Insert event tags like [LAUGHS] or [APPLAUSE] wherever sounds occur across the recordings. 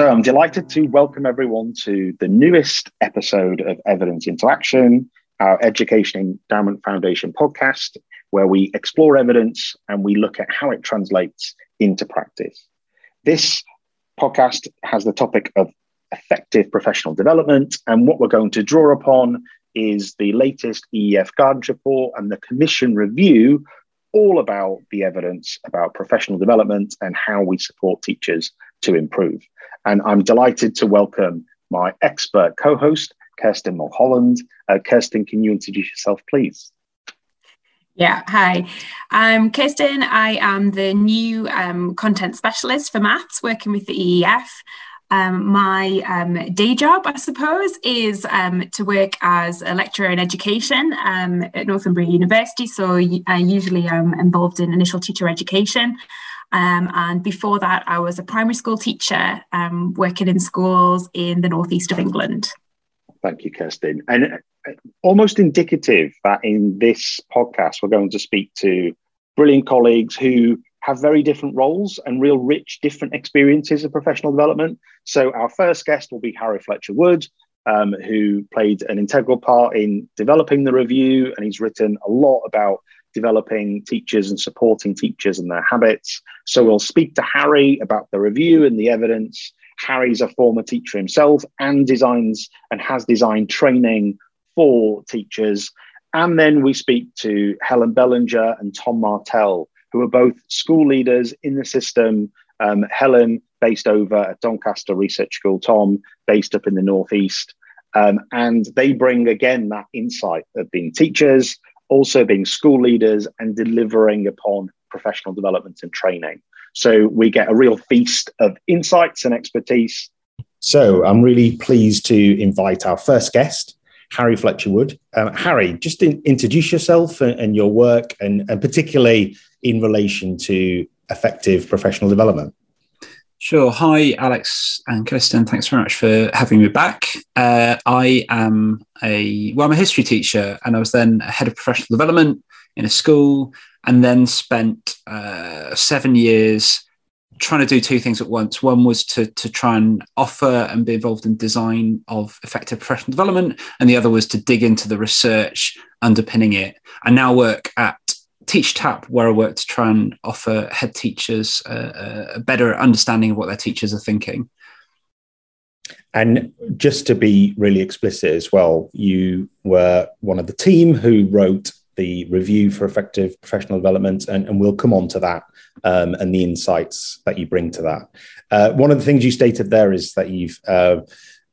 So I'm delighted to welcome everyone to the newest episode of Evidence into Action, our Education Endowment Foundation podcast, where we explore evidence and we look at how it translates into practice. This podcast has the topic of effective professional development, and what we're going to draw upon is the latest EEF guidance report and the commission review all about the evidence about professional development and how we support teachers to improve. And I'm delighted to welcome my expert co host, Kirsten Mulholland. Uh, Kirsten, can you introduce yourself, please? Yeah, hi. I'm Kirsten. I am the new um, content specialist for maths working with the EEF. Um, my um, day job, I suppose, is um, to work as a lecturer in education um, at Northumbria University. So I usually am involved in initial teacher education. Um, and before that, I was a primary school teacher um, working in schools in the northeast of England. Thank you, Kirsten. And uh, almost indicative that in this podcast, we're going to speak to brilliant colleagues who have very different roles and real rich different experiences of professional development. So, our first guest will be Harry Fletcher Wood, um, who played an integral part in developing the review, and he's written a lot about developing teachers and supporting teachers and their habits. So we'll speak to Harry about the review and the evidence. Harry's a former teacher himself and designs and has designed training for teachers. And then we speak to Helen Bellinger and Tom Martell, who are both school leaders in the system. Um, Helen, based over at Doncaster Research School, Tom, based up in the Northeast. Um, and they bring again that insight of being teachers, also being school leaders and delivering upon professional development and training. So we get a real feast of insights and expertise. So I'm really pleased to invite our first guest, Harry Fletcher Wood. Um, Harry, just in, introduce yourself and, and your work, and, and particularly in relation to effective professional development. Sure. Hi, Alex and Kirsten. Thanks very much for having me back. Uh, I am a well, I'm a history teacher, and I was then head of professional development in a school, and then spent uh, seven years trying to do two things at once. One was to to try and offer and be involved in design of effective professional development, and the other was to dig into the research underpinning it. I now work at Teacher Tapp, where I work to try and offer head teachers a, a better understanding of what their teachers are thinking. And just to be really explicit as well, you were one of the team who wrote the review for effective professional development, and, and we'll come on to that um, and the insights that you bring to that. Uh, one of the things you stated there is that you've uh,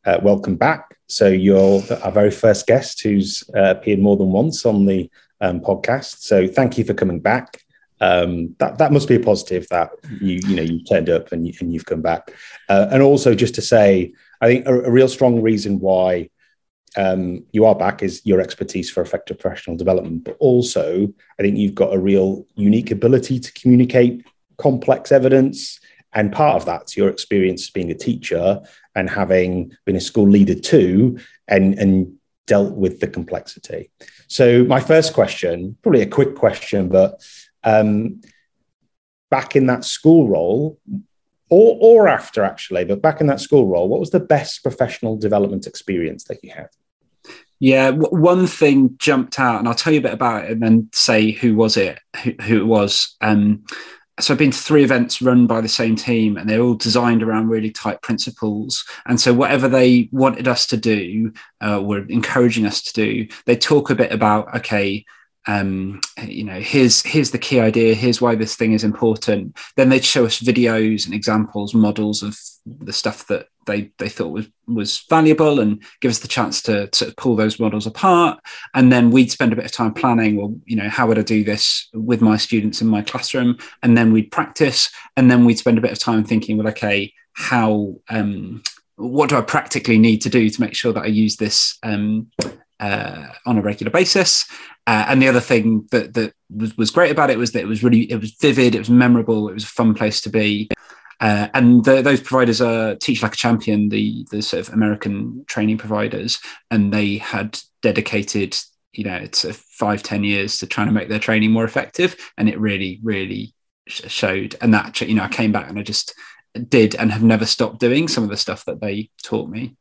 uh, welcome back. So you're our very first guest who's uh, appeared more than once on the um, podcast. So thank you for coming back. Um, that that must be a positive that you you know you turned up and, you, and you've come back. Uh, and also just to say, I think a, a real strong reason why um, you are back is your expertise for effective professional development, but also I think you've got a real unique ability to communicate complex evidence. And part of that's your experience as being a teacher and having been a school leader too, and and dealt with the complexity. So, my first question, probably a quick question, but um, back in that school role, or, or after actually, but back in that school role, what was the best professional development experience that you had? Yeah, one thing jumped out, and I'll tell you a bit about it, and then say who was it, who, who it was. Um, so I've been to three events run by the same team, and they're all designed around really tight principles. And so whatever they wanted us to do, uh, were encouraging us to do, they talk a bit about okay, um, you know, here's here's the key idea, here's why this thing is important. Then they'd show us videos and examples, models of the stuff that they they thought was was valuable, and give us the chance to to pull those models apart. And then we'd spend a bit of time planning. Well, you know, how would I do this with my students in my classroom? And then we'd practice, and then we'd spend a bit of time thinking, well, okay, how um, what do I practically need to do to make sure that I use this um, uh, on a regular basis. Uh, and the other thing that that was, was great about it was that it was really it was vivid, it was memorable, it was a fun place to be. Uh, and the, those providers are Teach Like a Champion, the the sort of American training providers, and they had dedicated, you know, it's five ten years to trying to make their training more effective, and it really really showed. And that you know, I came back and I just did and have never stopped doing some of the stuff that they taught me.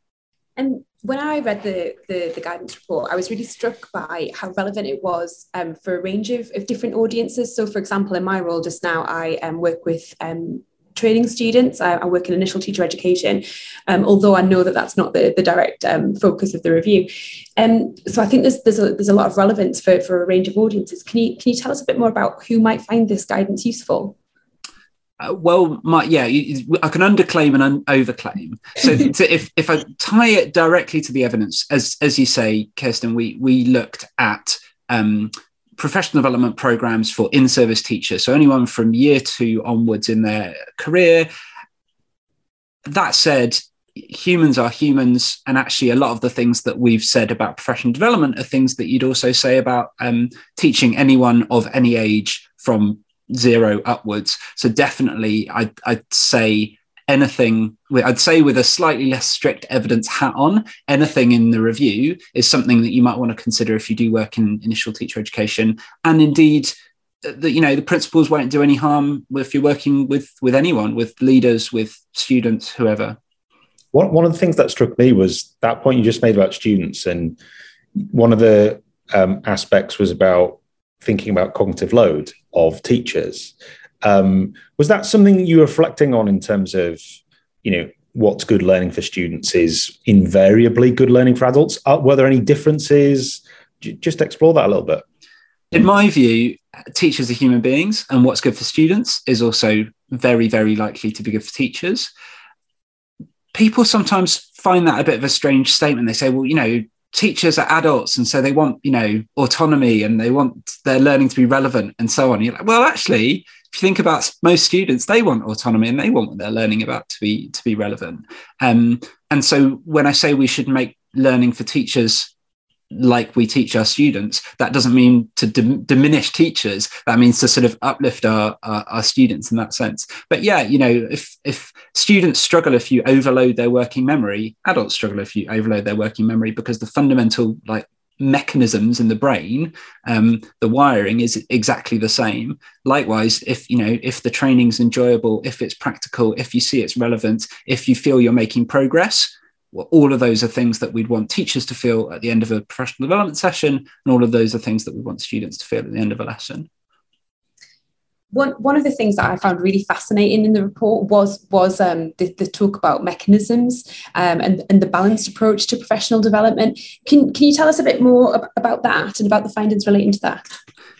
And when I read the, the, the, guidance report, I was really struck by how relevant it was um, for a range of, of different audiences. So, for example, in my role just now, I um, work with um, training students. I, I, work in initial teacher education, um, although I know that that's not the, the direct um, focus of the review. Um, so I think there's there's a, there's a lot of relevance for, for a range of audiences. Can you can you tell us a bit more about who might find this guidance useful? Uh, well, my, yeah, I can underclaim and un- overclaim. So, [LAUGHS] so, if if I tie it directly to the evidence, as as you say, Kirsten, we we looked at um, professional development programs for in-service teachers, so anyone from year two onwards in their career. That said, humans are humans, and actually, a lot of the things that we've said about professional development are things that you'd also say about um, teaching anyone of any age from zero upwards. So definitely, I'd, I'd say anything I'd say with a slightly less strict evidence hat on, anything in the review is something that you might want to consider if you do work in initial teacher education. And indeed, uh, the, you know the principles won't do any harm if you're working with with anyone, with leaders, with students, whoever. One one of the things that struck me was that point you just made about students, and one of the um, aspects was about thinking about cognitive load of teachers. Um, was that something you were reflecting on in terms of, you know, what's good learning for students is invariably good learning for adults? Uh, were there any differences? Just explore that a little bit. In my view, teachers are human beings, and what's good for students is also very, very likely to be good for teachers. People sometimes find that a bit of a strange statement. They say, well, you know, teachers are adults and so they want you know autonomy and they want their learning to be relevant and so on. You're like well actually if you think about most students they want autonomy and they want what they're learning about to be to be relevant. Um, and so when i say we should make learning for teachers like we teach our students that doesn't mean to dim- diminish teachers. That means to sort of uplift our, our, our students in that sense. But yeah you know if if students struggle if you overload their working memory adults struggle if you overload their working memory because the fundamental like mechanisms in the brain um, the wiring is exactly the same. Likewise if you know if the training's enjoyable if it's practical if you see it's relevant if you feel you're making progress well, all of those are things that we'd want teachers to feel at the end of a professional development session, and all of those are things that we want students to feel at the end of a lesson. One, one of the things that I found really fascinating in the report was was um, the, the, talk about mechanisms um, and, and the balanced approach to professional development. Can, can you tell us a bit more about that and about the findings relating to that?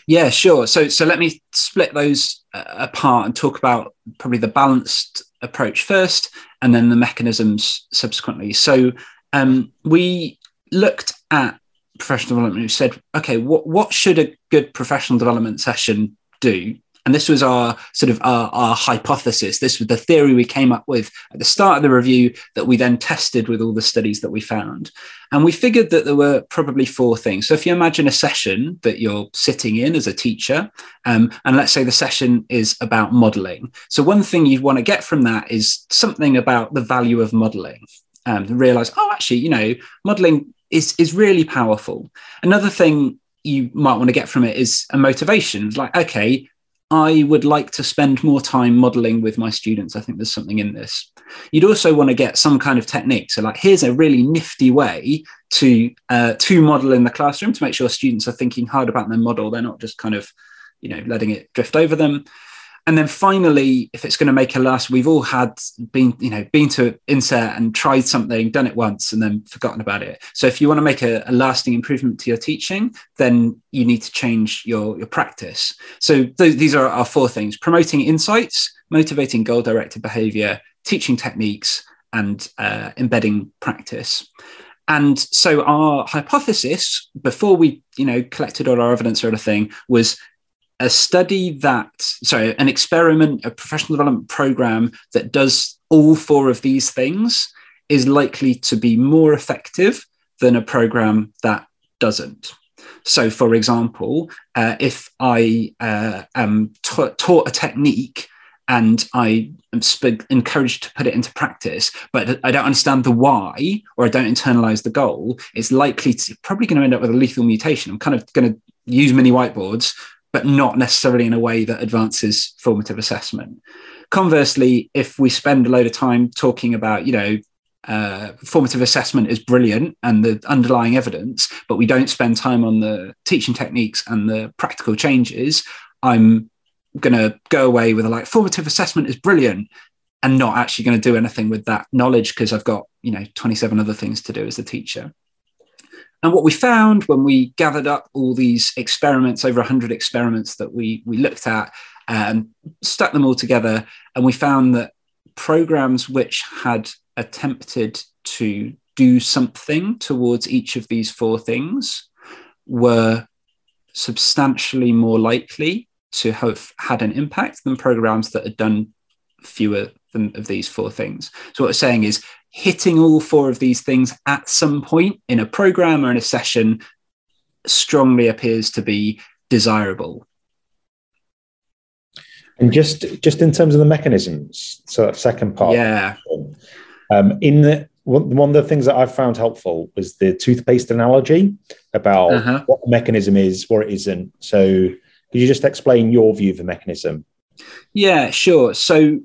Yeah, sure. So so let me split those uh, apart and talk about probably the balanced approach first, and then the mechanisms subsequently. So um, we looked at professional development. We said, okay, what what should a good professional development session do? And this was our sort of our, our, hypothesis. This was the theory we came up with at the start of the review that we then tested with all the studies that we found. And we figured that there were probably four things. So if you imagine a session that you're sitting in as a teacher, um, and let's say the session is about modeling. So one thing you'd want to get from that is something about the value of modeling. Um, realize, oh, actually, you know, modeling is is really powerful. Another thing you might want to get from it is a motivation. It's like, okay, I would like to spend more time modeling with my students. I think there's something in this. You'd also want to get some kind of technique. So, like, here's a really nifty way to uh, to model in the classroom to make sure students are thinking hard about their model. They're not just kind of, you know, letting it drift over them and then finally, if it's going to make a last, we've all had been, you know, been to INSET and tried something, done it once, and then forgotten about it. So if you want to make a, a, lasting improvement to your teaching, then you need to change your your practice. So th- these are our four things: promoting insights, motivating goal-directed behavior, teaching techniques, and uh, embedding practice. And so our hypothesis, before we, you know, collected all our evidence or anything, was a study that, sorry, an experiment, a professional development program that does all four of these things is likely to be more effective than a program that doesn't. So, for example, uh, if I uh, am ta- taught a technique and I am sp- encouraged to put it into practice, but I don't understand the why or I don't internalize the goal, it's likely to probably going to end up with a lethal mutation. I'm kind of going to use mini whiteboards, but not necessarily in a way that advances formative assessment. Conversely, if we spend a load of time talking about, you know, uh, formative assessment is brilliant and the underlying evidence, but we don't spend time on the teaching techniques and the practical changes, I'm going to go away with a like formative assessment is brilliant and not actually going to do anything with that knowledge because I've got, you know, 27 other things to do as a teacher. And what we found when we gathered up all these experiments, over 100 experiments that we, we looked at and stuck them all together, and we found that programs which had attempted to do something towards each of these four things were substantially more likely to have had an impact than programs that had done fewer than of these four things. So what we're saying is hitting all four of these things at some point in a program or in a session strongly appears to be desirable. And just just in terms of the mechanisms, so that second part, yeah. Um, in the one of the things that I've found helpful was the toothpaste analogy about uh-huh. what the mechanism is, what it isn't. So, could you just explain your view of the mechanism? Yeah, sure. So,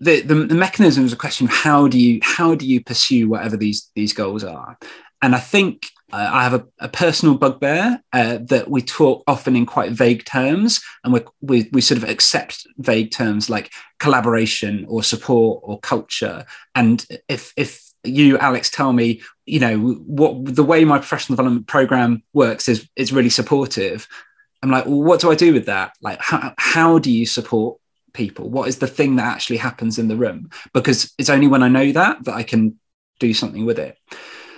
the, the, the mechanism is a question of how do you how do you pursue whatever these these goals are, and I think uh, I have a, a personal bugbear uh, that we talk often in quite vague terms, and we, we, we sort of accept vague terms like collaboration or support or culture. And if if you, Alex, tell me, you know, what the way my professional development program works is is really supportive. I'm like, well, what do I do with that? Like, how, how do you support people? What is the thing that actually happens in the room? Because it's only when I know that that I can do something with it.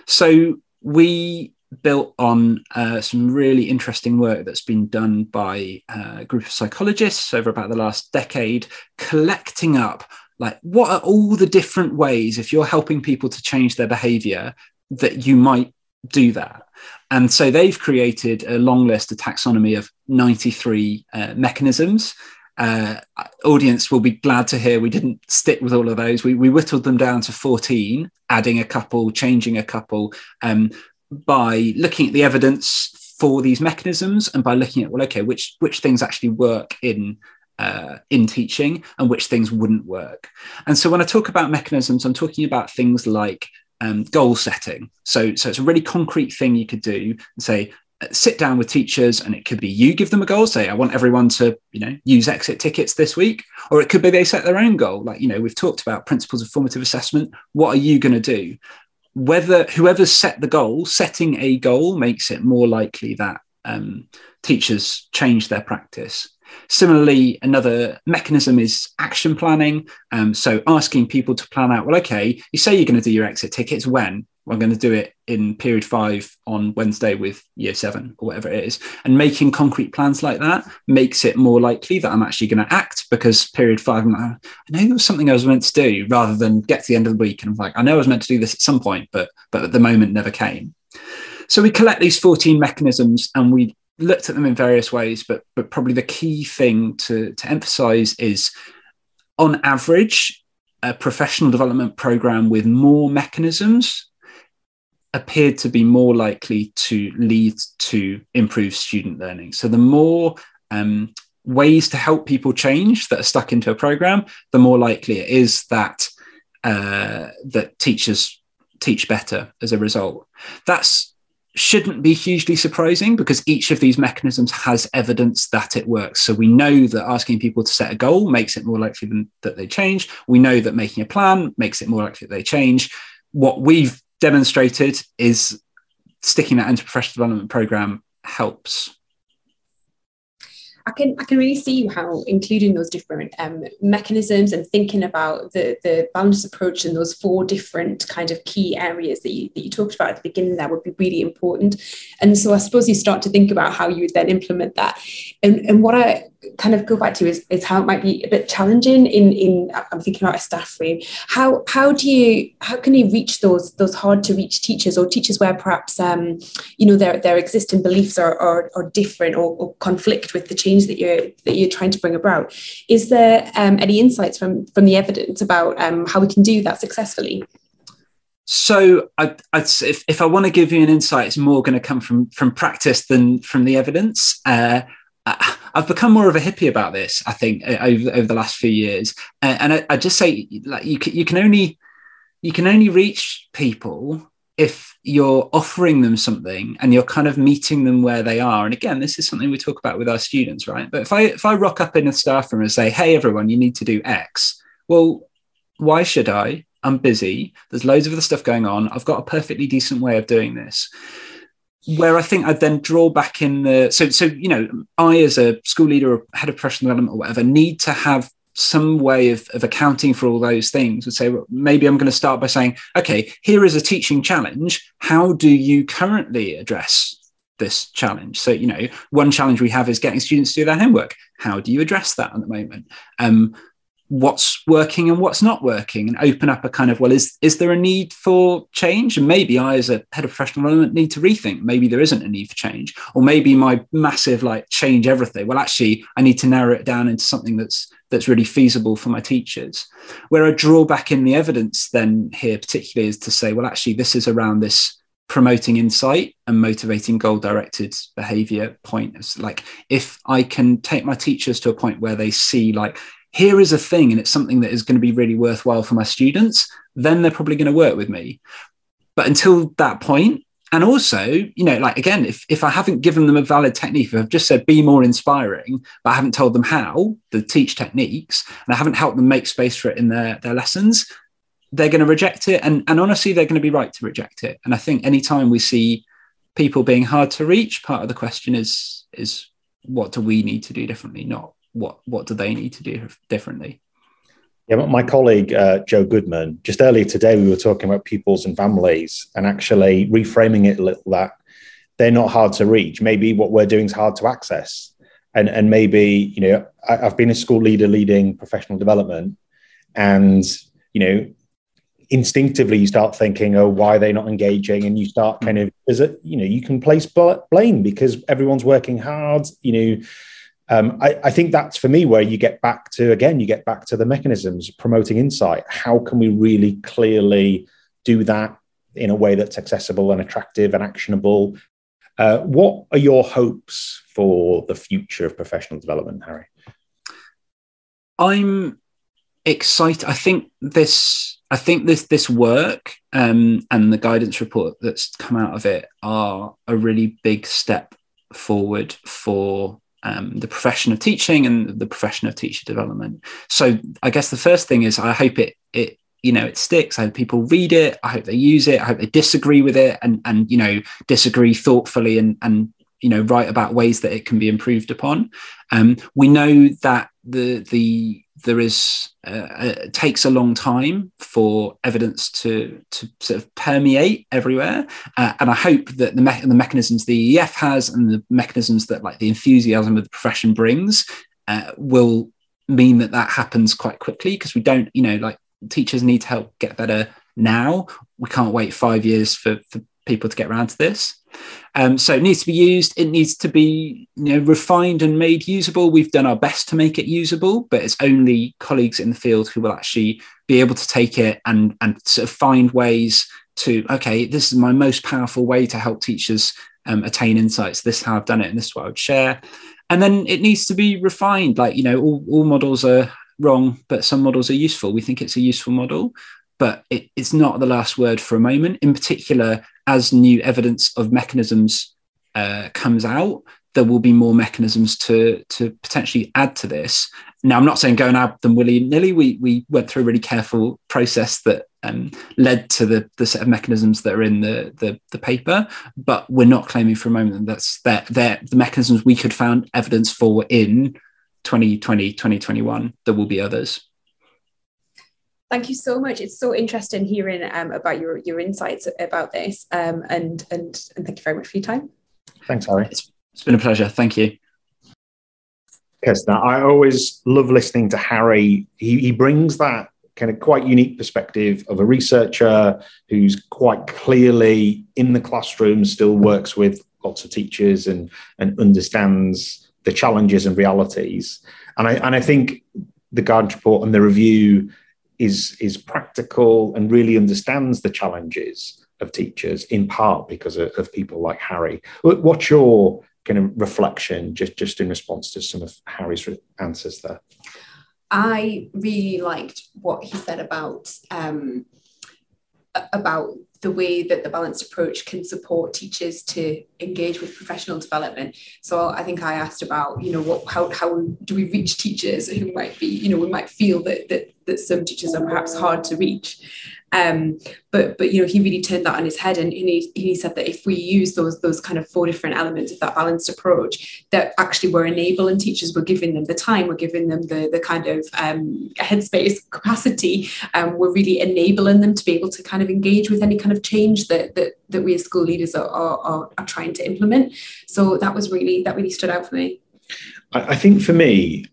So we built on uh, some really interesting work that's been done by uh, a group of psychologists over about the last decade, collecting up like what are all the different ways if you're helping people to change their behavior that you might do that and so they've created a long list a taxonomy of 93 uh, mechanisms uh, audience will be glad to hear we didn't stick with all of those we, we whittled them down to 14 adding a couple changing a couple um, by looking at the evidence for these mechanisms and by looking at well okay which which things actually work in uh, in teaching and which things wouldn't work. And so when I talk about mechanisms, I'm talking about things like um, goal setting. So, so it's a really concrete thing you could do and say, sit down with teachers and it could be you give them a goal say i want everyone to you know use exit tickets this week or it could be they set their own goal like you know we've talked about principles of formative assessment what are you going to do whether whoever's set the goal setting a goal makes it more likely that um, teachers change their practice Similarly, another mechanism is action planning. Um, so asking people to plan out, well, okay, you say you're going to do your exit tickets when? I'm going to do it in period five on Wednesday with year seven or whatever it is. And making concrete plans like that makes it more likely that I'm actually going to act because period five, I'm like, I know there was something I was meant to do rather than get to the end of the week. And I'm like, I know I was meant to do this at some point, but, but at the moment never came. So we collect these 14 mechanisms and we looked at them in various ways, but but probably the key thing to to emphasize is on average, a professional development program with more mechanisms appeared to be more likely to lead to improved student learning. So the more um, ways to help people change that are stuck into a program, the more likely it is that uh, that teachers teach better as a result. That's shouldn't be hugely surprising because each of these mechanisms has evidence that it works. So we know that asking people to set a goal makes it more likely that they change. We know that making a plan makes it more likely that they change. What we've demonstrated is sticking that into professional development program helps I can I can really see how including those different um, mechanisms and thinking about the the balanced approach and those four different kind of key areas that you that you talked about at the beginning there would be really important. And so I suppose you start to think about how you would then implement that. And and what I kind of go back to is, is how it might be a bit challenging in in I'm thinking about a staff room. How how do you how can you reach those those hard to reach teachers or teachers where perhaps um, you know their their existing beliefs are are, are different or, or, conflict with the change that you're that you're trying to bring about? Is there um, any insights from from the evidence about um, how we can do that successfully? So, I, if, if I want to give you an insight, it's more going to come from from practice than from the evidence. Uh, I've become more of a hippie about this. I think over, over the last few years, and I, I just say like you can, you can only you can only reach people if you're offering them something and you're kind of meeting them where they are. And again, this is something we talk about with our students, right? But if I if I rock up in a staff room and say, "Hey, everyone, you need to do X," well, why should I? I'm busy. There's loads of other stuff going on. I've got a perfectly decent way of doing this where I think I'd then draw back in the so so you know I as a school leader or head of professional development or whatever need to have some way of, of accounting for all those things would say well, maybe i'm going to start by saying okay here is a teaching challenge. How do you currently address this challenge? So you know one challenge we have is getting students to do their homework. How do you address that at the moment? Um, what's working and what's not working and open up a kind of well is is there a need for change? And maybe i as a head of professional development need to rethink. Maybe there isn't a need for change. Or maybe my massive like change everything. Well actually i need to narrow it down into something that's that's really feasible for my teachers. Where i draw back in the evidence then here particularly is to say well actually this is around this promoting insight and motivating goal directed behavior point. Is like if i can take my teachers to a point where they see like here is a thing and it's something that is going to be really worthwhile for my students, then they're probably going to work with me. But until that point, and also, you know, like again, if, if I haven't given them a valid technique, if I've just said be more inspiring, but I haven't told them how to teach techniques, and I haven't helped them make space for it in their, their lessons, they're going to reject it. And, and honestly, they're going to be right to reject it. And I think anytime we see people being hard to reach, part of the question is is what do we need to do differently, not what what do they need to do differently? Yeah, my colleague uh, Joe Goodman, just earlier today, we were talking about pupils and families and actually reframing it a little that they're not hard to reach. Maybe what we're doing is hard to access. And, and maybe, you know, I, I've been a school leader leading professional development and, you know, instinctively you start thinking, oh, why are they not engaging? And you start kind of, is it, you know, you can place blame because everyone's working hard, you know, um, I, I, think that's for me where you get back to again you get back to the mechanisms promoting insight. How can we really clearly do that in a way that's accessible and attractive and actionable? Uh, what are your hopes for the future of professional development harry? I'm excited. I think this i think this this work um, and the guidance report that's come out of it are a really big step forward for um, the profession of teaching and the profession of teacher development. So I guess the first thing is I hope it it you know it sticks. I hope people read it. I hope they use it. I hope they disagree with it and and you know disagree thoughtfully and and you know write about ways that it can be improved upon. Um, we know that the the there is uh, uh, takes a long time for evidence to to sort of permeate everywhere, uh, and I hope that the, me- the mechanisms the EEF has and the mechanisms that like the enthusiasm of the profession brings uh, will mean that that happens quite quickly because we don't you know like teachers need to help get better now. We can't wait five years for, for people to get around to this. Um, so it needs to be used. It needs to be you know, refined and made usable. We've done our best to make it usable, but it's only colleagues in the field who will actually be able to take it and and sort of find ways to okay, this is my most powerful way to help teachers um, attain insights. This is how I've done it, and this is what I would share. And then it needs to be refined. Like you know, all, all models are wrong, but some models are useful. We think it's a useful model, but it, it's not the last word for a moment. In particular, as new evidence of mechanisms uh, comes out, there will be more mechanisms to to potentially add to this. Now, I'm not saying go and add them willy nilly. We we went through a really careful process that um, led to the the set of mechanisms that are in the, the the paper, but we're not claiming for a moment that that's that they're the mechanisms we could found evidence for in 2020 2021. There will be others. Thank you so much. It's so interesting hearing um, about your, your insights about this. Um, and, and, and thank you very much for your time. Thanks, Harry. It's, it's been a pleasure. Thank you. Yes, Kirsten, I always love listening to Harry. He, he brings that kind of quite unique perspective of a researcher who's quite clearly in the classroom, still works with lots of teachers and, and understands the challenges and realities. And I, and I think the guidance report and the review is is practical and really understands the challenges of teachers in part because of, of people like Harry. What's your kind of reflection, just just in response to some of Harry's answers there. I really liked what he said about um, about the way that the balanced approach can support teachers to engage with professional development. So I think I asked about, you know, what how how do we reach teachers who might be, you know, we might feel that that that some teachers are perhaps hard to reach. Um, but but you know he really turned that on his head and, he, he said that if we use those those kind of four different elements of that balanced approach that actually we're enabling teachers we're giving them the time we're giving them the the kind of um, headspace [LAUGHS] capacity um, we're really enabling them to be able to kind of engage with any kind of change that that, that we as school leaders are, are, are trying to implement. So that was really that really stood out for me. I, I think for me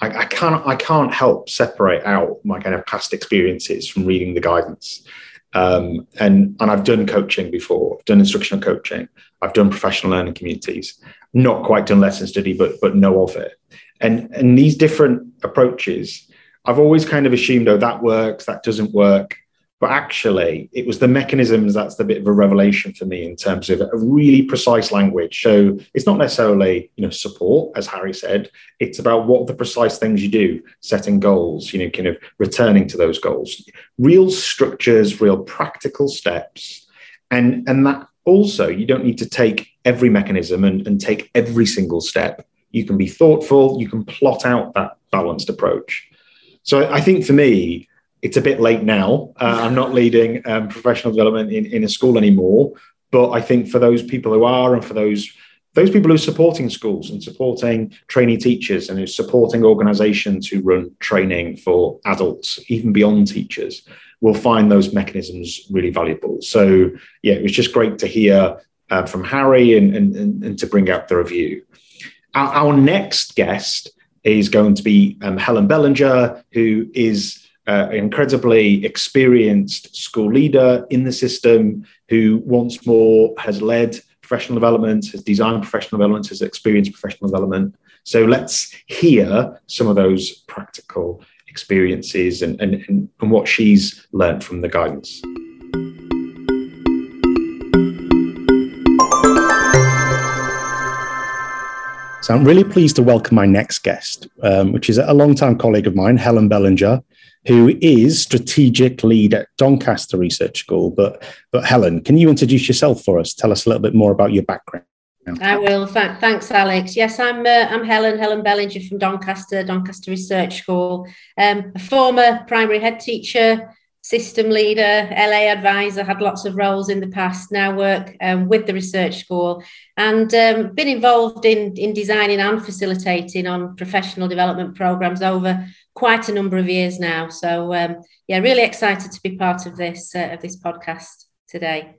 I, I, can't I can't help separate out my kind of past experiences from reading the guidance. Um, and and I've done coaching before. I've done instructional coaching. I've done professional learning communities. Not quite done lesson study, but but know of it. And and these different approaches, I've always kind of assumed, oh, that works, that doesn't work but actually it was the mechanisms that's the bit of a revelation for me in terms of a really precise language. So it's not necessarily you know support as harry said. It's about what the precise things you do setting goals you know kind of returning to those goals. Real structures real practical steps. And and that also you don't need to take every mechanism and, and take every single step. You can be thoughtful. You can plot out that balanced approach. So i think for me it's a bit late now. Uh, I'm not leading um, professional development in, in a school anymore. But I think for those people who are, and for those those people who are supporting schools and supporting trainee teachers and who are supporting organizations who run training for adults, even beyond teachers, will find those mechanisms really valuable. So, yeah, it was just great to hear uh, from Harry and, and, and, to bring out the review. Our, our next guest is going to be um, Helen Bellinger, who is uh, incredibly experienced school leader in the system who once more has led professional development, has designed professional development, has experienced professional development. So let's hear some of those practical experiences and, and, and, what she's learned from the guidance. So I'm really pleased to welcome my next guest, um, which is a long-time colleague of mine, Helen Bellinger, who is strategic lead at Doncaster Research School. But, but Helen, can you introduce yourself for us? Tell us a little bit more about your background. I will. Thanks, Alex. Yes, I'm. Uh, I'm Helen. Helen Bellinger from Doncaster, Doncaster Research School. Um, a former primary head teacher, system leader, LA advisor. Had lots of roles in the past. Now work um, with the research school, and um, been involved in in designing and facilitating on professional development programs over quite a number of years now. So um, yeah, really excited to be part of this uh, of this podcast today.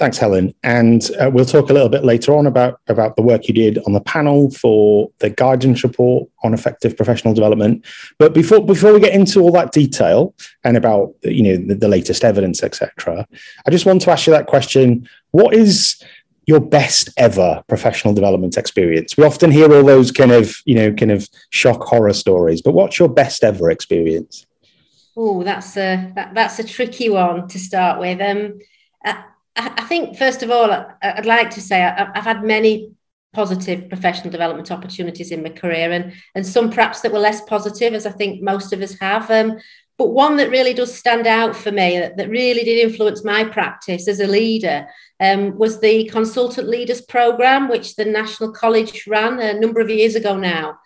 Thanks, Helen. And uh, we'll talk a little bit later on about, about the work you did on the panel for the guidance report on effective professional development. But before before we get into all that detail and about you know the, the latest evidence, etc., I just want to ask you that question: What is your best ever professional development experience? We often hear all those kind of, you know, kind of shock horror stories, but what's your best ever experience? Oh, that's a that, that's a tricky one to start with. Um, I, I think first of all, I, would like to say I, I've had many positive professional development opportunities in my career, and and some perhaps that were less positive, as I think most of us have. Um, but one that really does stand out for me, that, that really did influence my practice as a leader, um, was the Consultant Leaders Programme, which the National College ran a number of years ago now.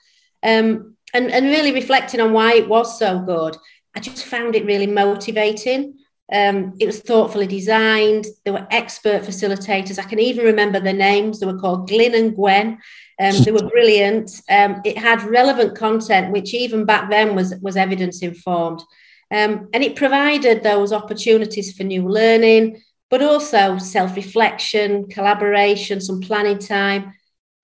Um, and, and really reflecting on why it was so good, I just found it really motivating. Um, it was thoughtfully designed. There were expert facilitators. I can even remember their names. They were called Glyn and Gwen. Um, they were brilliant. Um, it had relevant content, which even back then was, was evidence informed. Um, and it provided those opportunities for new learning, but also self reflection, collaboration, some planning time.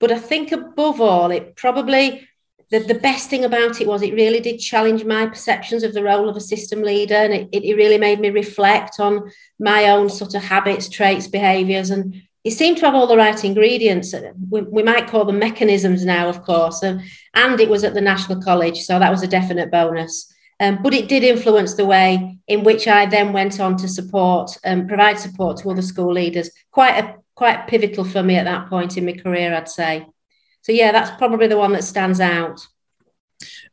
But I think above all, it probably the, the best thing about it was it really did challenge my perceptions of the role of a system leader and it, it really made me reflect on my own sort of habits traits behaviors and it seemed to have all the right ingredients we, we might call them mechanisms now of course and, and it was at the national college so that was a definite bonus um, but it did influence the way in which I then went on to support and um, provide support to other school leaders. Quite a quite pivotal for me at that point in my career, I'd say. So yeah, that's probably the one that stands out.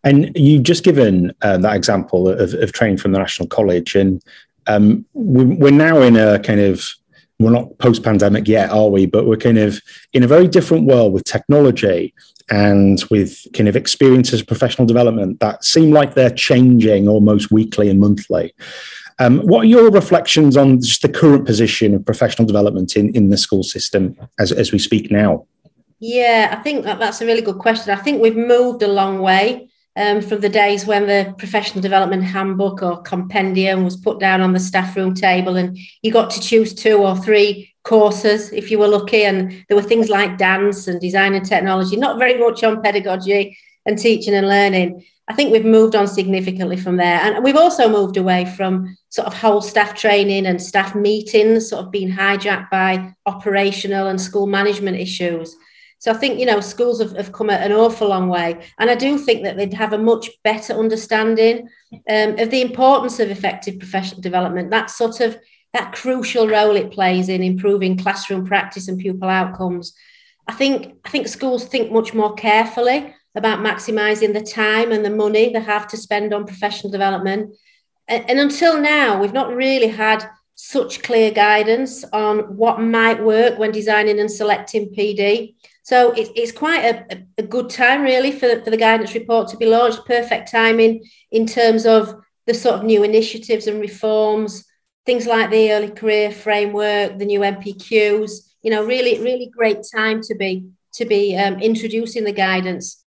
And you've just given uh, that example of, of, training from the National College, and um, we're now in a kind of we're not post-pandemic yet, are we? But we're kind of in a very different world with technology and with kind of experiences of professional development that seem like they're changing almost weekly and monthly. Um, what are your reflections on just the current position of professional development in, in the school system as, as we speak now? Yeah, I think that that's a really good question. I think we've moved a long way um, from the days when the professional development handbook or compendium was put down on the staff room table and you got to choose two or three courses if you were lucky. And there were things like dance and design and technology, not very much on pedagogy and teaching and learning. I think we've moved on significantly from there. And we've also moved away from sort of whole staff training and staff meetings, sort of being hijacked by operational and school management issues. So I think, you know, schools have, have come an awful long way. And I do think that they'd have a much better understanding um, of the importance of effective professional development, that sort of that crucial role it plays in improving classroom practice and pupil outcomes. I think I think schools think much more carefully about maximising the time and the money they have to spend on professional development. And, and until now, we've not really had such clear guidance on what might work when designing and selecting PD. So it, it's quite a, a, good time, really, for, for the guidance report to be launched. Perfect timing in terms of the sort of new initiatives and reforms, things like the early career framework, the new MPQs. You know, really, really great time to be to be um, introducing the guidance.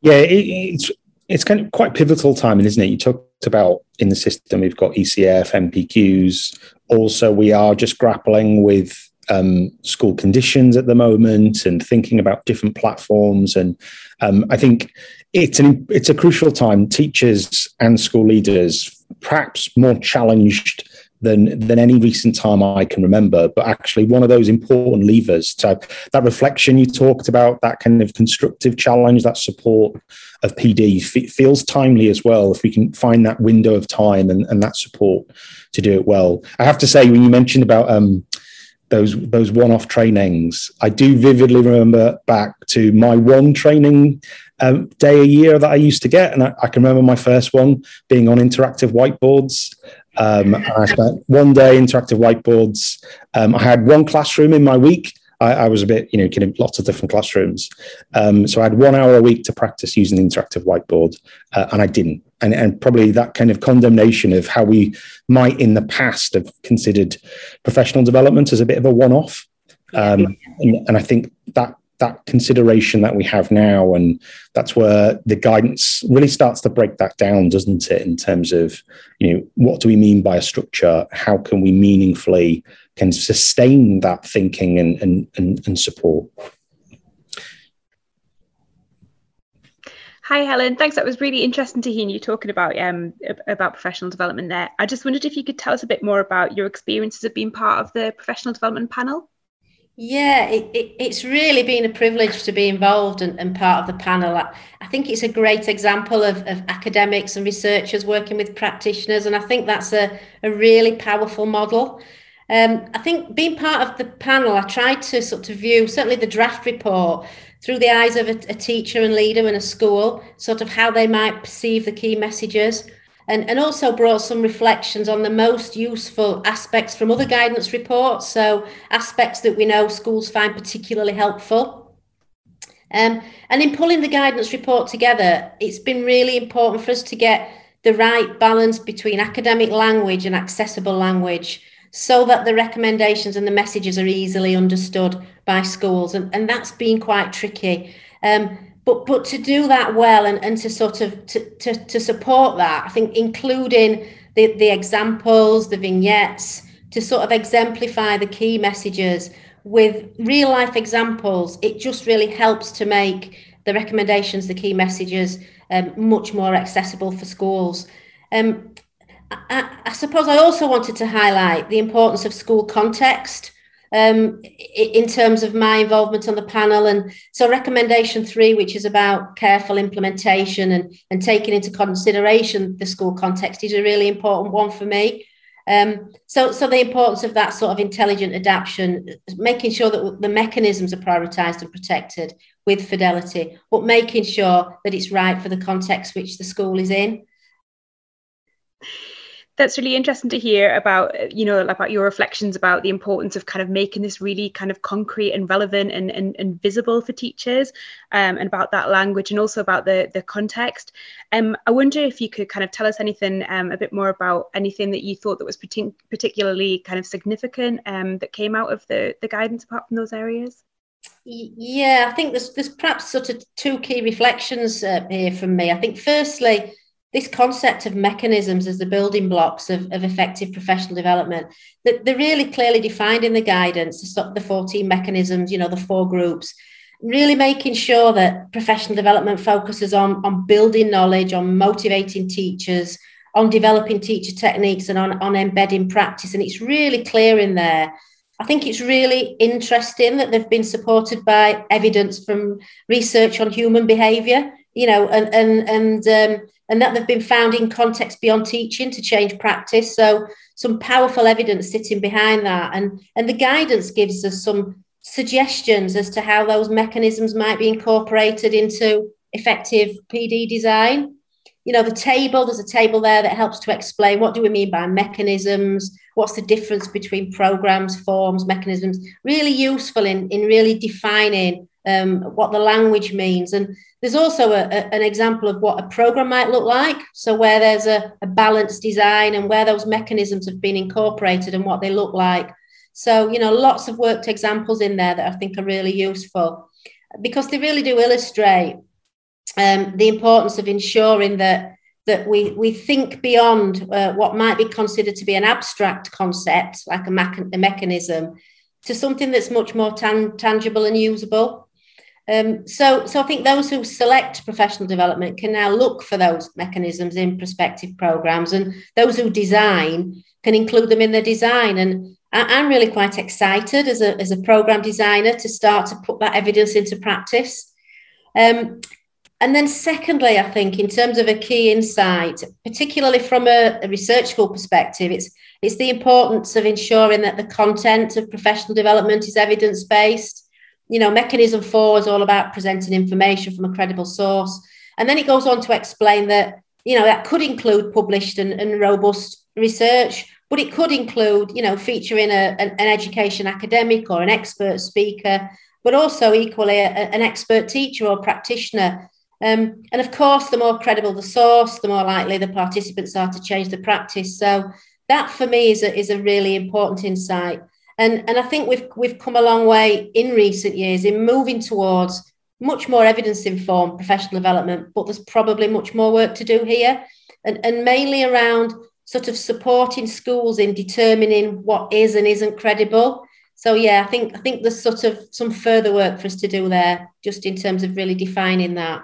Yeah, it, it's it's kind of quite pivotal timing, isn't it? You talked about in the system we've got ECF, MPQs. Also, we are just grappling with um, school conditions at the moment and thinking about different platforms. And um, I think it's an it's a crucial time. Teachers and school leaders, perhaps more challenged than than any recent time I can remember. But actually, one of those important levers to that reflection you talked about, that kind of constructive challenge, that support of PD feels timely as well. If we can find that window of time and, and that support to do it well, I have to say when you mentioned about um, those those one-off trainings. I do vividly remember back to my one training um, day a year that I used to get, and I, I, can remember my first one being on interactive whiteboards. Um, I spent one day interactive whiteboards. Um, I had one classroom in my week, I, I, was a bit, you know, kind of lots of different classrooms. Um, so I had one hour a week to practice using the interactive whiteboard, uh, and I didn't. And, and probably that kind of condemnation of how we might in the past have considered professional development as a bit of a one-off. Um, and, and I think that that consideration that we have now and that's where the guidance really starts to break that down doesn't it in terms of you know what do we mean by a structure how can we meaningfully can sustain that thinking and, and, and, and support. Hi, Helen. Thanks. That was really interesting to hear you talking about um, about professional development there. I just wondered if you could tell us a bit more about your experiences of being part of the professional development panel. Yeah, it, it, it's really been a privilege to be involved and, and part of the panel. I, I, think it's a great example of, of academics and researchers working with practitioners, and I think that's a, a really powerful model. Um, I think being part of the panel, I tried to sort of view certainly the draft report through the eyes of a, a teacher and leader in a school, sort of how they might perceive the key messages. And, and also brought some reflections on the most useful aspects from other guidance reports. So, aspects that we know schools find particularly helpful. Um, and in pulling the guidance report together, it's been really important for us to get the right balance between academic language and accessible language so that the recommendations and the messages are easily understood by schools. And, and that's been quite tricky. Um, but but to do that well and, and to sort of to, to, to support that, I think including the, the examples, the vignettes, to sort of exemplify the key messages with real life examples, it just really helps to make the recommendations, the key messages, um, much more accessible for schools. Um, I, I, suppose I also wanted to highlight the importance of school context um, in terms of my involvement on the panel. And so, recommendation three, which is about careful implementation and, and taking into consideration the school context, is a really important one for me. Um, so, so the importance of that sort of intelligent adaptation, making sure that the mechanisms are prioritised and protected with fidelity, but making sure that it's right for the context which the school is in that's really interesting to hear about you know about your reflections about the importance of kind of making this really kind of concrete and relevant and, and, and visible for teachers um, and about that language and also about the the context. Um, i wonder if you could kind of tell us anything um, a bit more about anything that you thought that was particularly kind of significant um, that came out of the the guidance apart from those areas? Yeah i think there's there's perhaps sort of two key reflections uh, here from me. I think firstly this concept of mechanisms as the building blocks of, of effective professional development that they're really clearly defined in the guidance the 14 mechanisms you know the four groups really making sure that professional development focuses on, on building knowledge on motivating teachers on developing teacher techniques and on, on embedding practice. And it's really clear in there. I think it's really interesting that they've been supported by evidence from research on human behaviour, you know, and and and um, and that they've been found in context beyond teaching to change practice. So some powerful evidence sitting behind that. And, and the guidance gives us some suggestions as to how those mechanisms might be incorporated into effective PD design. You know, the table, there's a table there that helps to explain what do we mean by mechanisms, what's the difference between programs, forms, mechanisms, really useful in, in really defining um, what the language means. And there's also a, a, an example of what a program might look like. So, where there's a, a balanced design and where those mechanisms have been incorporated and what they look like. So, you know, lots of worked examples in there that I think are really useful because they really do illustrate um, the importance of ensuring that that we we think beyond uh, what might be considered to be an abstract concept, like a, a mechanism, to something that's much more tan- tangible and usable. Um, so, so I think those who select professional development can now look for those mechanisms in prospective programs, and those who design can include them in their design. And I, am really quite excited as a, as a program designer to start to put that evidence into practice. Um, and then, secondly, I think in terms of a key insight, particularly from a, a research school perspective, it's it's the importance of ensuring that the content of professional development is evidence based you know, mechanism four is all about presenting information from a credible source. And then it goes on to explain that, you know, that could include published and, and robust research, but it could include, you know, featuring a, an, an education academic or an expert speaker, but also equally a, an expert teacher or practitioner. Um, and of course, the more credible the source, the more likely the participants are to change the practice. So that for me is a, is a really important insight. And, and I think we've, we've come a long way in recent years in moving towards much more evidence informed professional development, but there's probably much more work to do here. And, and mainly around sort of supporting schools in determining what is and isn't credible. So yeah, I think I think there's sort of some further work for us to do there, just in terms of really defining that.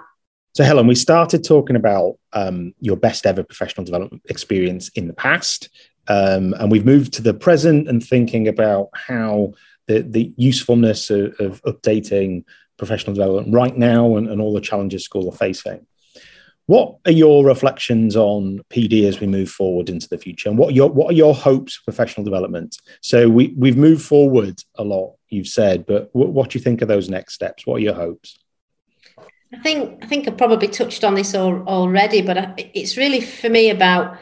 So Helen, we started talking about um, your best ever professional development experience in the past, um, and we've moved to the present and thinking about how the, the usefulness of, of updating professional development right now and, and all the challenges schools are facing. What are your reflections on PD as we move forward into the future, and what are your what are your hopes for professional development? So we we've moved forward a lot, you've said, but what, what do you think of those next steps? What are your hopes? I think I think I probably touched on this all, already, but it's really for me about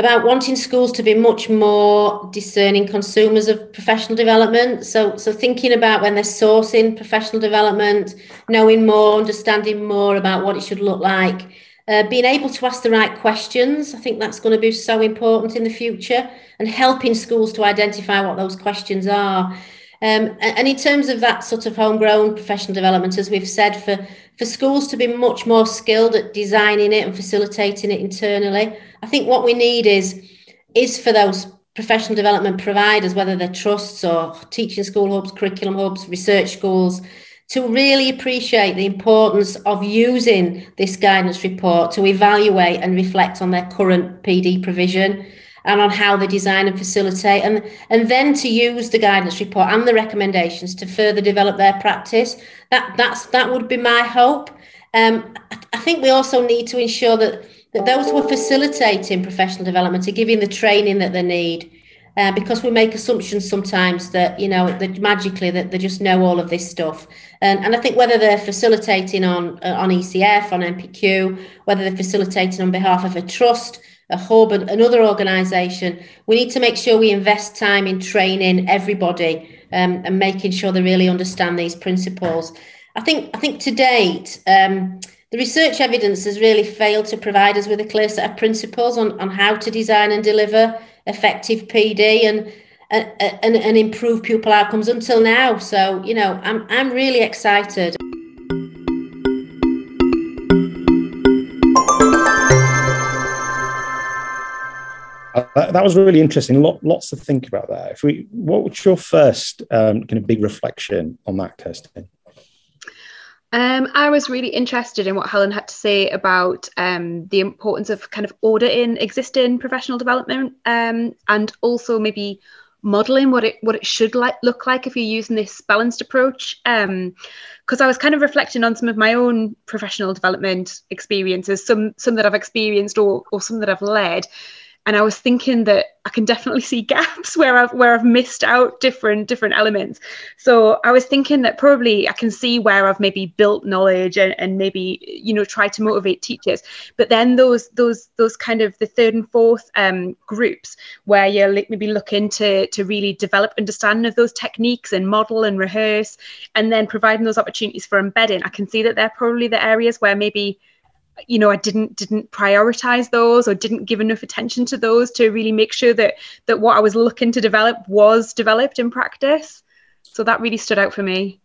about wanting schools to be much more discerning consumers of professional development. So, so thinking about when they're sourcing professional development, knowing more, understanding more about what it should look like, uh, being able to ask the right questions. I think that's going to be so important in the future, and helping schools to identify what those questions are. Um, and in terms of that sort of homegrown professional development, as we've said, for, for schools to be much more skilled at designing it and facilitating it internally, I think what we need is is for those professional development providers, whether they're trusts or teaching school hubs, curriculum hubs, research schools, to really appreciate the importance of using this guidance report to evaluate and reflect on their current PD provision and on how they design and facilitate and and then to use the guidance report and the recommendations to further develop their practice that that's that would be my hope um, I think we also need to ensure that that those who are facilitating professional development are giving the training that they need. Uh, because we make assumptions sometimes that you know that magically that they just know all of this stuff and, and I think whether they're facilitating on uh, on ECF on NPQ whether they're facilitating on behalf of a trust a hub and another organisation we need to make sure we invest time in training everybody um, and making sure they really understand these principles I think I think to date um, the research evidence has really failed to provide us with a clear set of principles on, on how to design and deliver effective PD and, and, and improve pupil outcomes until now. So, you know, I'm, I'm really excited. Uh, that was really interesting. Lot, lots to think about there. If we, what was your first um, kind of big reflection on that, Kirsten? Um, I was really interested in what Helen had to say about um, the importance of kind of auditing existing professional development um, and also maybe modeling what it what it should like look like if you're using this balanced approach because um, I was kind of reflecting on some of my own professional development experiences some some that I've experienced or or some that I've led and I was thinking that I can definitely see [LAUGHS] gaps where I've where I've missed out different different elements. So I was thinking that probably I can see where I've maybe built knowledge and, and maybe you know try to motivate teachers. But then those those those kind of the third and fourth um, groups where you're maybe looking to to really develop understanding of those techniques and model and rehearse, and then providing those opportunities for embedding. I can see that they're probably the areas where maybe you know i didn't didn't prioritize those or didn't give enough attention to those to really make sure that that what i was looking to develop was developed in practice. So that really stood out for me.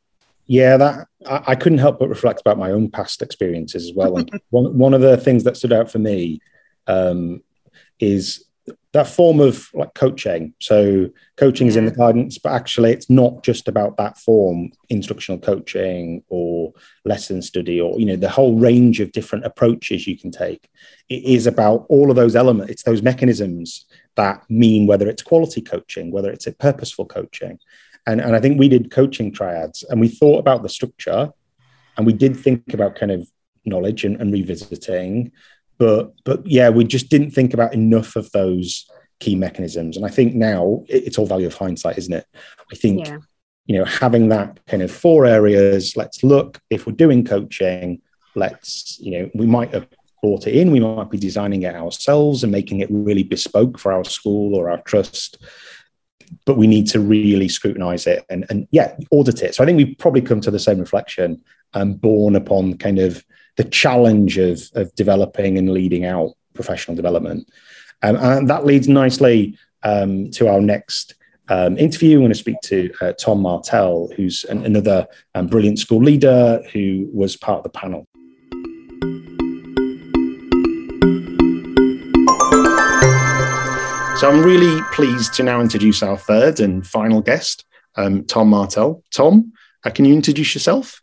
Yeah that i, I couldn't help but reflect about my own past experiences as well. And [LAUGHS] one, one of the things that stood out for me um, is that form of like coaching. So coaching is in the guidance, but actually it's not just about that form, instructional coaching or lesson study or you know the whole range of different approaches you can take. It is about all of those elements. It's those mechanisms that mean whether it's quality coaching, whether it's a purposeful coaching. And, and I think we did coaching triads and we thought about the structure and we did think about kind of knowledge and, and revisiting but but yeah, we just didn't think about enough of those key mechanisms. And I think now it's all value of hindsight, isn't it? I think yeah. you know having that kind of four areas. Let's look if we're doing coaching. Let's you know we might have brought it in. We might be designing it ourselves and making it really bespoke for our school or our trust. But we need to really scrutinize it and, and yeah, audit it. So I think we probably come to the same reflection, um, born upon kind of the challenge of, of developing and leading out professional development. Um, and that leads nicely um, to our next um, interview. I'm going to speak to uh, Tom Martell, who's an, another um, brilliant school leader who was part of the panel. So I'm really pleased to now introduce our third and final guest, um, Tom Martell. Tom, uh, can you introduce yourself?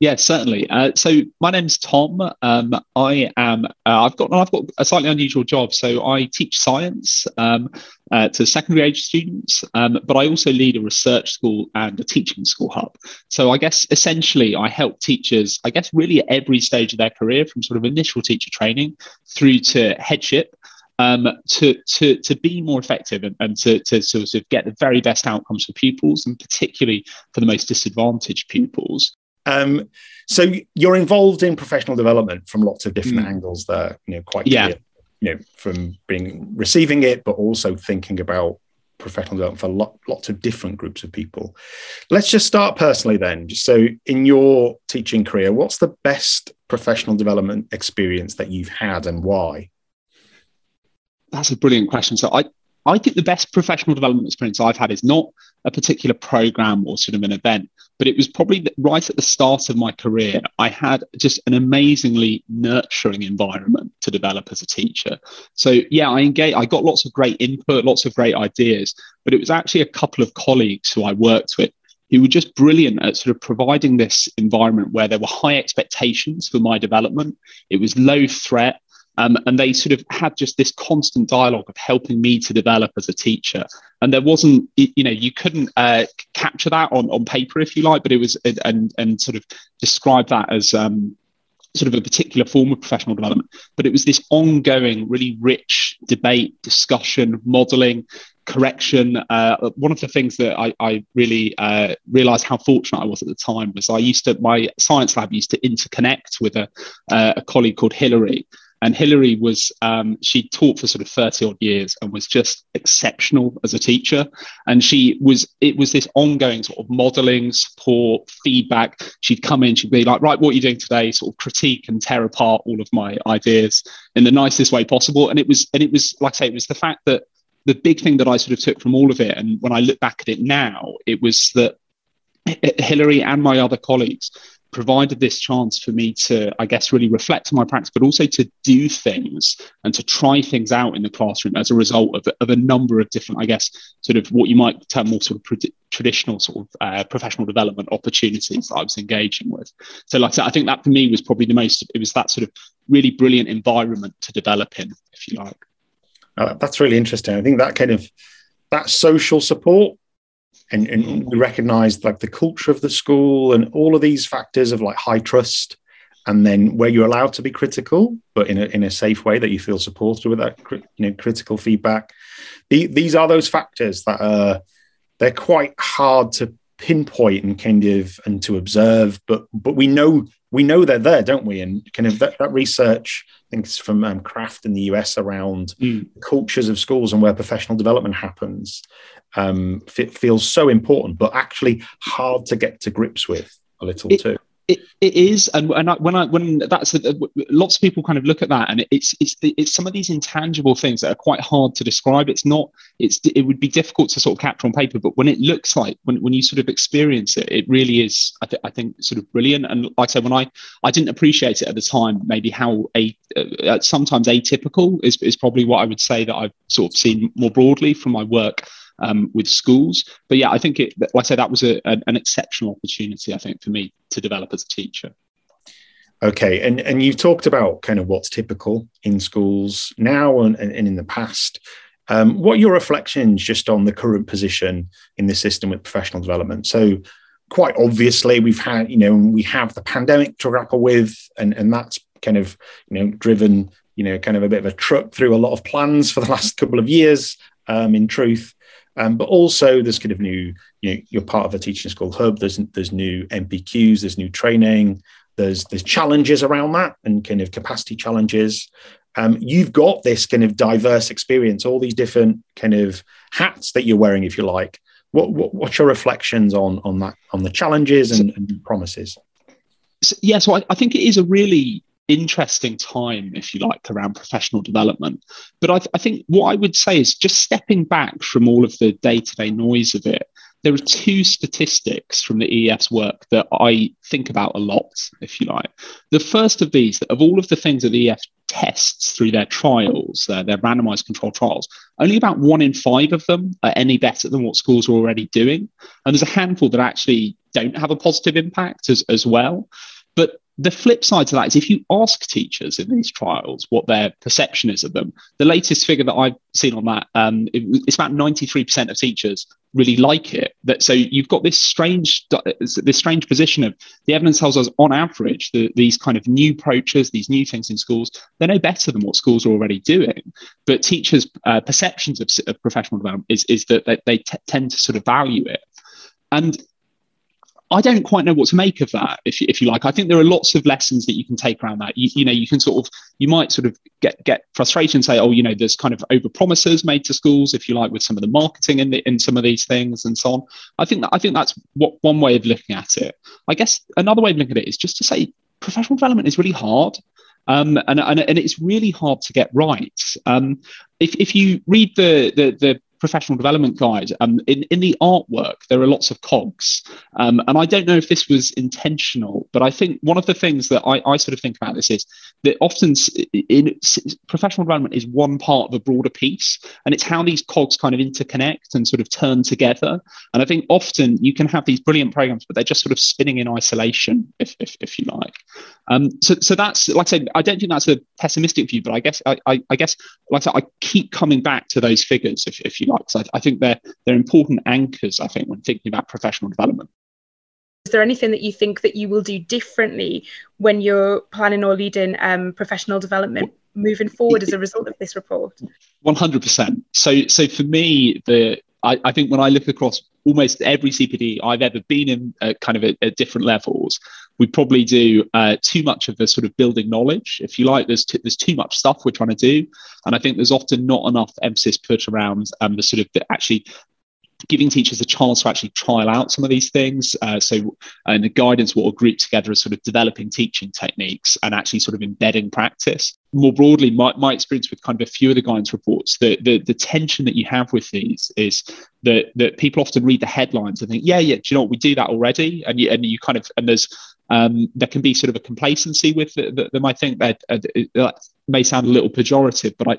Yeah, certainly. Uh, so my name's Tom. Um, I am. Uh, I've got. I've got a slightly unusual job. So I teach science um, uh, to secondary age students, um, but I also lead a research school and a teaching school hub. So I guess essentially I help teachers. I guess really at every stage of their career, from sort of initial teacher training through to headship. Um, to, to, to be more effective and, and to, to sort of get the very best outcomes for pupils and particularly for the most disadvantaged pupils. Um, so you're involved in professional development from lots of different mm. angles there, you know, quite yeah. Clear, you know, from being receiving it, but also thinking about professional development for lot, lots of different groups of people. Let's just start personally then. So in your teaching career, what's the best professional development experience that you've had and why? That's a brilliant question. So I, I think the best professional development experience I've had is not a particular program or sort of an event, but it was probably right at the start of my career. I had just an amazingly nurturing environment to develop as a teacher. So yeah, I engaged, I got lots of great input, lots of great ideas, but it was actually a couple of colleagues who I worked with who were just brilliant at sort of providing this environment where there were high expectations for my development. It was low threat. Um, and they sort of had just this constant dialogue of helping me to develop as a teacher. And there wasn't, you know, you couldn't uh, capture that on, on paper if you like, but it was and and sort of describe that as um, sort of a particular form of professional development, but it was this ongoing, really rich debate, discussion, modeling, correction. Uh, one of the things that I, I really uh, realized how fortunate I was at the time was I used to, my science lab used to interconnect with a, uh, a colleague called Hilary. And Hilary was, um, she taught for sort of 30 odd years and was just exceptional as a teacher. And she was, it was this ongoing sort of modeling, support, feedback. She'd come in, she'd be like, right, what are you doing today? Sort of critique and tear apart all of my ideas in the nicest way possible. And it was, and it was, like I say, it was the fact that the big thing that I sort of took from all of it, and when I look back at it now, it was that Hilary and my other colleagues provided this chance for me to, I guess, really reflect on my practice, but also to do things and to try things out in the classroom as a result of, of a number of different, I guess, sort of what you might term more sort of traditional sort of uh, professional development opportunities that I was engaging with. So, like I said, I think that for me was probably the most, it was that sort of really brilliant environment to develop in, if you like. Uh, that's really interesting. I think that kind of that social support and, and we recognize like the culture of the school and all of these factors of like high trust and then where you're allowed to be critical but in a, in a safe way that you feel supported with that you know critical feedback. The, these are those factors that are they're quite hard to pinpoint and kind of and to observe but but we know we know they're there don't we? And kind of that, that research i think it's from um, Kraft in the us around mm. cultures of schools and where professional development happens um, feels so important, but actually hard to get to grips with a little it, too. It, it is, and, and I, when I when that's a, lots of people kind of look at that, and it's it's the, it's some of these intangible things that are quite hard to describe. It's not it's it would be difficult to sort of capture on paper, but when it looks like when, when you sort of experience it, it really is. I, th- I think sort of brilliant. And like I said, when I I didn't appreciate it at the time, maybe how a uh, sometimes atypical is is probably what I would say that I've sort of seen more broadly from my work um, with schools. But yeah, I think it, like I say, that was a, a, an exceptional opportunity, I think, for me to develop as a teacher. Okay, and and you've talked about kind of what's typical in schools now and, and, in the past. Um, what are your reflections just on the current position in the system with professional development? So, quite obviously, we've had you know we have the pandemic to grapple with, and and that's kind of you know driven you know kind of a bit of a truck through a lot of plans for the last couple of years. Um, in truth, um, but also there's kind of new, you know, you're part of a teaching school hub. There's there's new NPQs, there's new training, there's there's challenges around that and kind of capacity challenges. Um, you've got this kind of diverse experience, all these different kind of hats that you're wearing, if you like. What, what what's your reflections on on that on the challenges and, and promises? So, yeah, so I, I think it is a really interesting time, if you like, around professional development. But I, th- I think what I would say is just stepping back from all of the day to day noise of it, there are two statistics from the EEF's work that I think about a lot, if you like. The first of these, of all of the things that the EEF tests through their trials, uh, their randomized control trials, only about one in five of them are any better than what schools are already doing. And there's a handful that actually don't have a positive impact as, as well. But the flip side to that is if you ask teachers in these trials what their perception is of them, the latest figure that I've seen on that, um, it, it's about 93% of teachers really like it. That so you've got this strange this strange position of the evidence tells us on average that these kind of new approaches, these new things in schools, they're no better than what schools are already doing. But teachers' uh, perceptions of, of, professional development is, is that they, they t- tend to sort of value it. And I don't quite know what to make of that, if you, if you like. I think there are lots of lessons that you can take around that. You, you know, you can sort of, you might sort of get get frustration, say, oh, you know, there's kind of over promises made to schools, if you like, with some of the marketing in the, in some of these things and so on. I think that I think that's what one way of looking at it. I guess another way of looking at it is just to say professional development is really hard. Um, and, and, and it's really hard to get right. Um, if, if you read the, the, the professional development guide, um, in, in the artwork, there are lots of cogs. Um, and I don't know if this was intentional, but I think one of the things that I, I sort of think about this is that often in professional development is one part of a broader piece, and it's how these cogs kind of interconnect and sort of turn together. And I think often you can have these brilliant programs, but they're just sort of spinning in isolation, if, if, if you like. Um, so, so that's like I said, I don't think that's a pessimistic view, but I guess I, I, I guess like I said, I keep coming back to those figures, if, if you like, because I, I think they're they're important anchors. I think when thinking about professional development. Is there anything that you think that you will do differently when you're planning or leading um, professional development moving forward as a result of this report? 100%. So, so for me, the I, I, think when I look across almost every CPD I've ever been in, kind of at, at, different levels, we probably do uh, too much of the sort of building knowledge. If you like, there's t- there's too much stuff we're trying to do, and I think there's often not enough emphasis put around um, the sort of the actually giving teachers a chance to actually trial out some of these things. Uh, so, and the guidance will group together as sort of developing teaching techniques and actually sort of embedding practice. More broadly, my, my experience with kind of a few of the guidance reports, the, the, the tension that you have with these is that, that people often read the headlines and think, yeah, yeah, do you know what, we do that already? And you, and you kind of, and there's, um, there can be sort of a complacency with them. I think that, uh, that may sound a little pejorative, but I,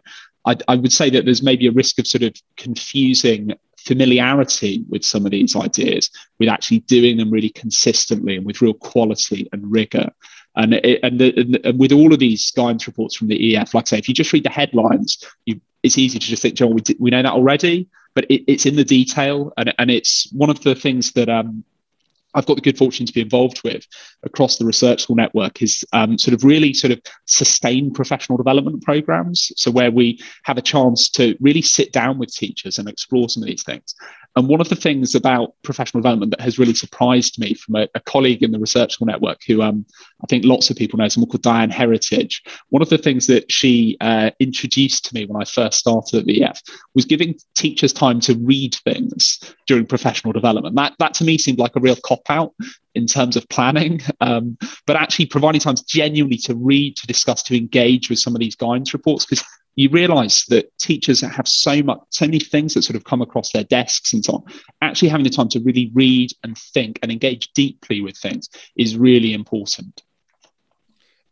I, I, would say that there's maybe a risk of sort of confusing familiarity with some of these ideas with actually doing them really consistently and with real quality and rigor. And, it, and, the, and, with all of these guidance reports from the EEF, like I say, if you just read the headlines, you, it's easy to just think, John, we, we know that already, but it, it's in the detail. And, and it's one of the things that um, I've got the good fortune to be involved with across the research school network is um, sort of really sort of sustained professional development programs. So where we have a chance to really sit down with teachers and explore some of these things. And one of the things about professional development that has really surprised me from a, a colleague in the Research School Network, who um, I think lots of people know, someone called Diane Heritage, one of the things that she uh, introduced to me when I first started at the EEF was giving teachers time to read things during professional development. That, that to me seemed like a real cop out in terms of planning, [LAUGHS] um, but actually providing times genuinely to read, to discuss, to engage with some of these guidance reports because you realize that teachers have so much so many things that sort of come across their desks and so on. Actually having the time to really read and think and engage deeply with things is really important.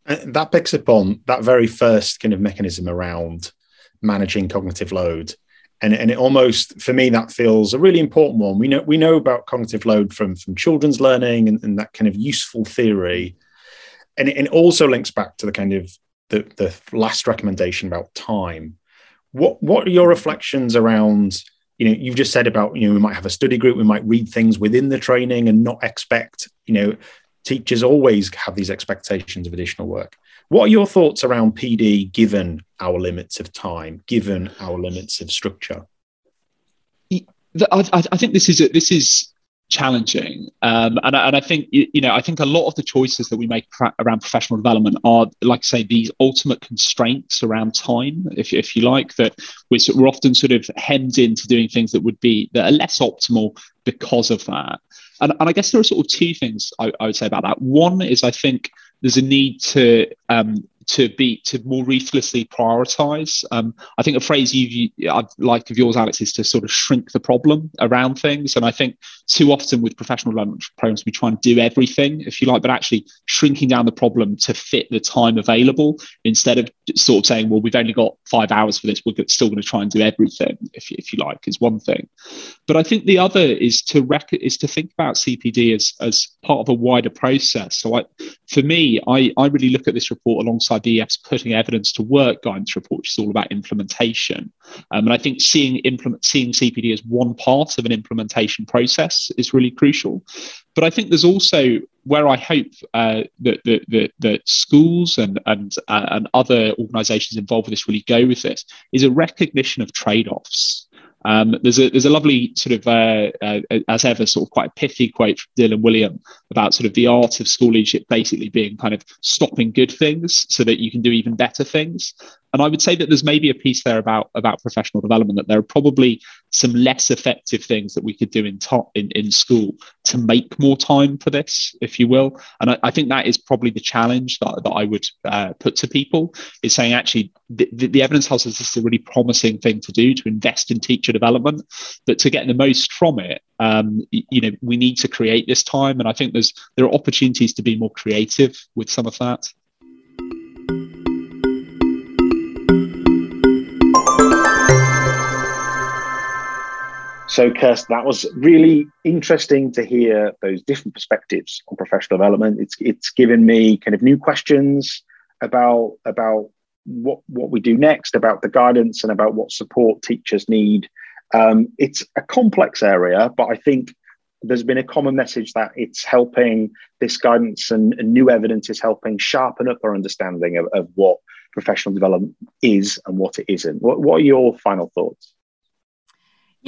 And that picks up on that very first kind of mechanism around managing cognitive load. And, and it almost for me that feels a really important one. We know we know about cognitive load from from children's learning and, and that kind of useful theory. And it, it also links back to the kind of the, the last recommendation about time. What what are your reflections around? You know, you've just said about you know we might have a study group, we might read things within the training and not expect you know teachers always have these expectations of additional work. What are your thoughts around PD given our limits of time, given our limits of structure? I, I think this is a, this is challenging. Um, and, and I think, you know, I think a lot of the choices that we make around professional development are, like I say, these ultimate constraints around time, if, if you like, that we're, we're often sort of hemmed into doing things that would be, that are less optimal because of that. And, and I guess there are sort of two things I, I would say about that. One is I think there's a need to um, to be to more ruthlessly prioritize. Um, I think a phrase you I'd like of yours, Alex, is to sort of shrink the problem around things. And I think too often with professional development programs, we try and do everything, if you like, but actually shrinking down the problem to fit the time available instead of sort of saying, well, we've only got five hours for this, we're still going to try and do everything, if, if you like, is one thing. But I think the other is to rec- is to think about CPD as as part of a wider process. So I, for me, I, I really look at this report alongside EEF's putting evidence to work guidance report, which is all about implementation. Um, and I think seeing implement seeing CPD as one part of an implementation process is really crucial. But I think there's also where I hope uh, that, that, that, that, schools and and uh, and other organisations involved with this really go with this is a recognition of trade-offs. Um, there's a there's a lovely sort of uh, uh, as ever sort of quite pithy quote from Dylan Wiliam about sort of the art of school leadership basically being kind of stopping good things so that you can do even better things. And I would say that there's maybe a piece there about about professional development that there are probably some less effective things that we could do in top in, in school to make more time for this, if you will. And I, I think that is probably the challenge that, that I would uh, put to people is saying actually the, the, the evidence tells us this is a really promising thing to do to invest in teacher development, but to get the most from it, um, you know, we need to create this time. And I think there's there are opportunities to be more creative with some of that. So, Kirsten, that was really interesting to hear those different perspectives on professional development. It's it's given me kind of new questions about about what what we do next, about the guidance, and about what support teachers need. Um, it's a complex area, but I think there's been a common message that it's helping this guidance and, and new evidence is helping sharpen up our understanding of, of what professional development is and what it isn't. What, what are your final thoughts?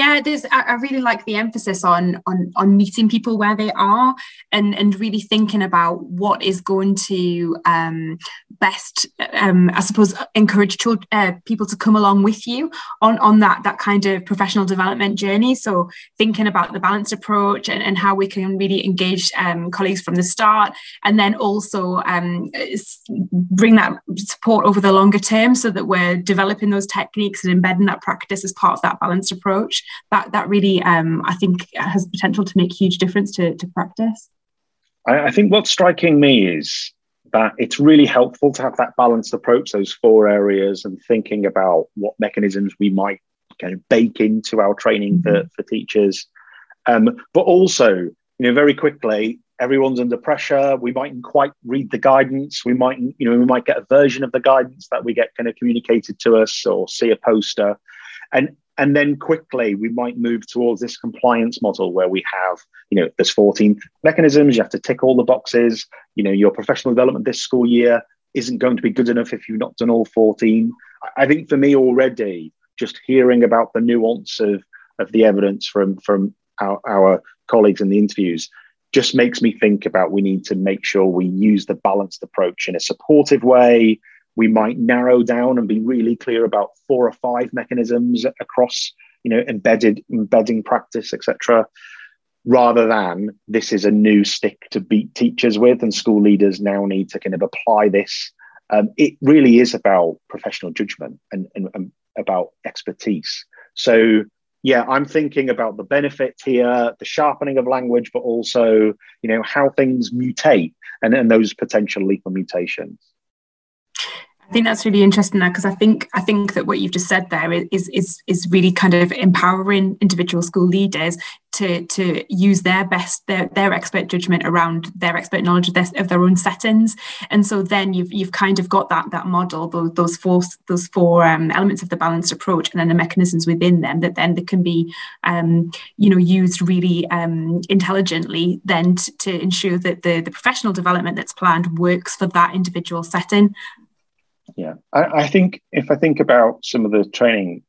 Yeah, there's. I, really like the emphasis on on on meeting people where they are, and and really thinking about what is going to um, best, um, I suppose, encourage uh, people to come along with you on on that that kind of professional development journey. So thinking about the balanced approach and, and how we can really engage um, colleagues from the start, and then also um, bring that support over the longer term, so that we're developing those techniques and embedding that practice as part of that balanced approach that that really um, I think has potential to make huge difference to, to practice. I, I think what's striking me is that it's really helpful to have that balanced approach, those four areas, and thinking about what mechanisms we might kind of bake into our training mm-hmm. for, for teachers. Um, but also, you know, very quickly, everyone's under pressure. We mightn't quite read the guidance. We might, you know, we might get a version of the guidance that we get kind of communicated to us or see a poster. And and then quickly we might move towards this compliance model where we have you know there's 14 mechanisms. You have to tick all the boxes. You know your professional development this school year isn't going to be good enough if you've not done all 14 i think for me already just hearing about the nuance of of the evidence from from our, our colleagues in the interviews just makes me think about we need to make sure we use the balanced approach in a supportive way we might narrow down and be really clear about four or five mechanisms across you know embedded embedding practice etc rather than this is a new stick to beat teachers with and school leaders now need to kind of apply this. Um, it really is about professional judgment and, and, and about expertise. So yeah i'm thinking about the benefit here the sharpening of language but also you know how things mutate and, and those potential lethal mutations I think that's really interesting because I think I think that what you've just said there is is is really kind of empowering individual school leaders to to use their best their, their expert judgment around their expert knowledge of their, of their own settings. And so then you've you've kind of got that that model those, those four those four um, elements of the balanced approach and then the mechanisms within them that then they can be um, you know used really um, intelligently then to, to ensure that the the professional development that's planned works for that individual setting yeah, I, I, think if I think about some of the training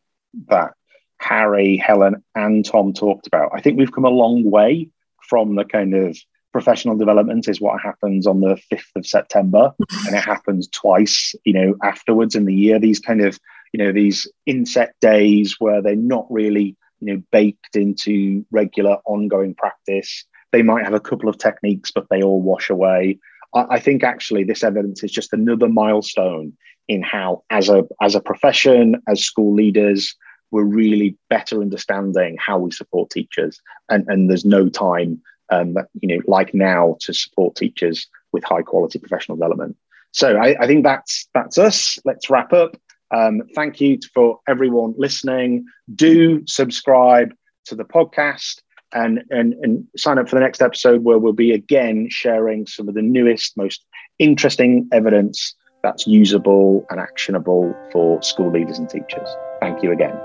that Harry, Helen, and Tom talked about, I think we've come a long way from the kind of professional development is what happens on the 5th of September [LAUGHS] and it happens twice, you know, afterwards in the year. These kind of, you know, these INSET days where they're not really, you know, baked into regular ongoing practice. They might have a couple of techniques, but they all wash away. I, think actually this evidence is just another milestone in how, as a as a profession, as school leaders, we're really better understanding how we support teachers, and and there's no time, um, you know, like now to support teachers with high quality professional development. So I, I think that's that's us. Let's wrap up. Um, thank you for everyone listening. Do subscribe to the podcast and, and, and sign up for the next episode where we'll be again sharing some of the newest, most interesting evidence that's usable and actionable for school leaders and teachers. Thank you again.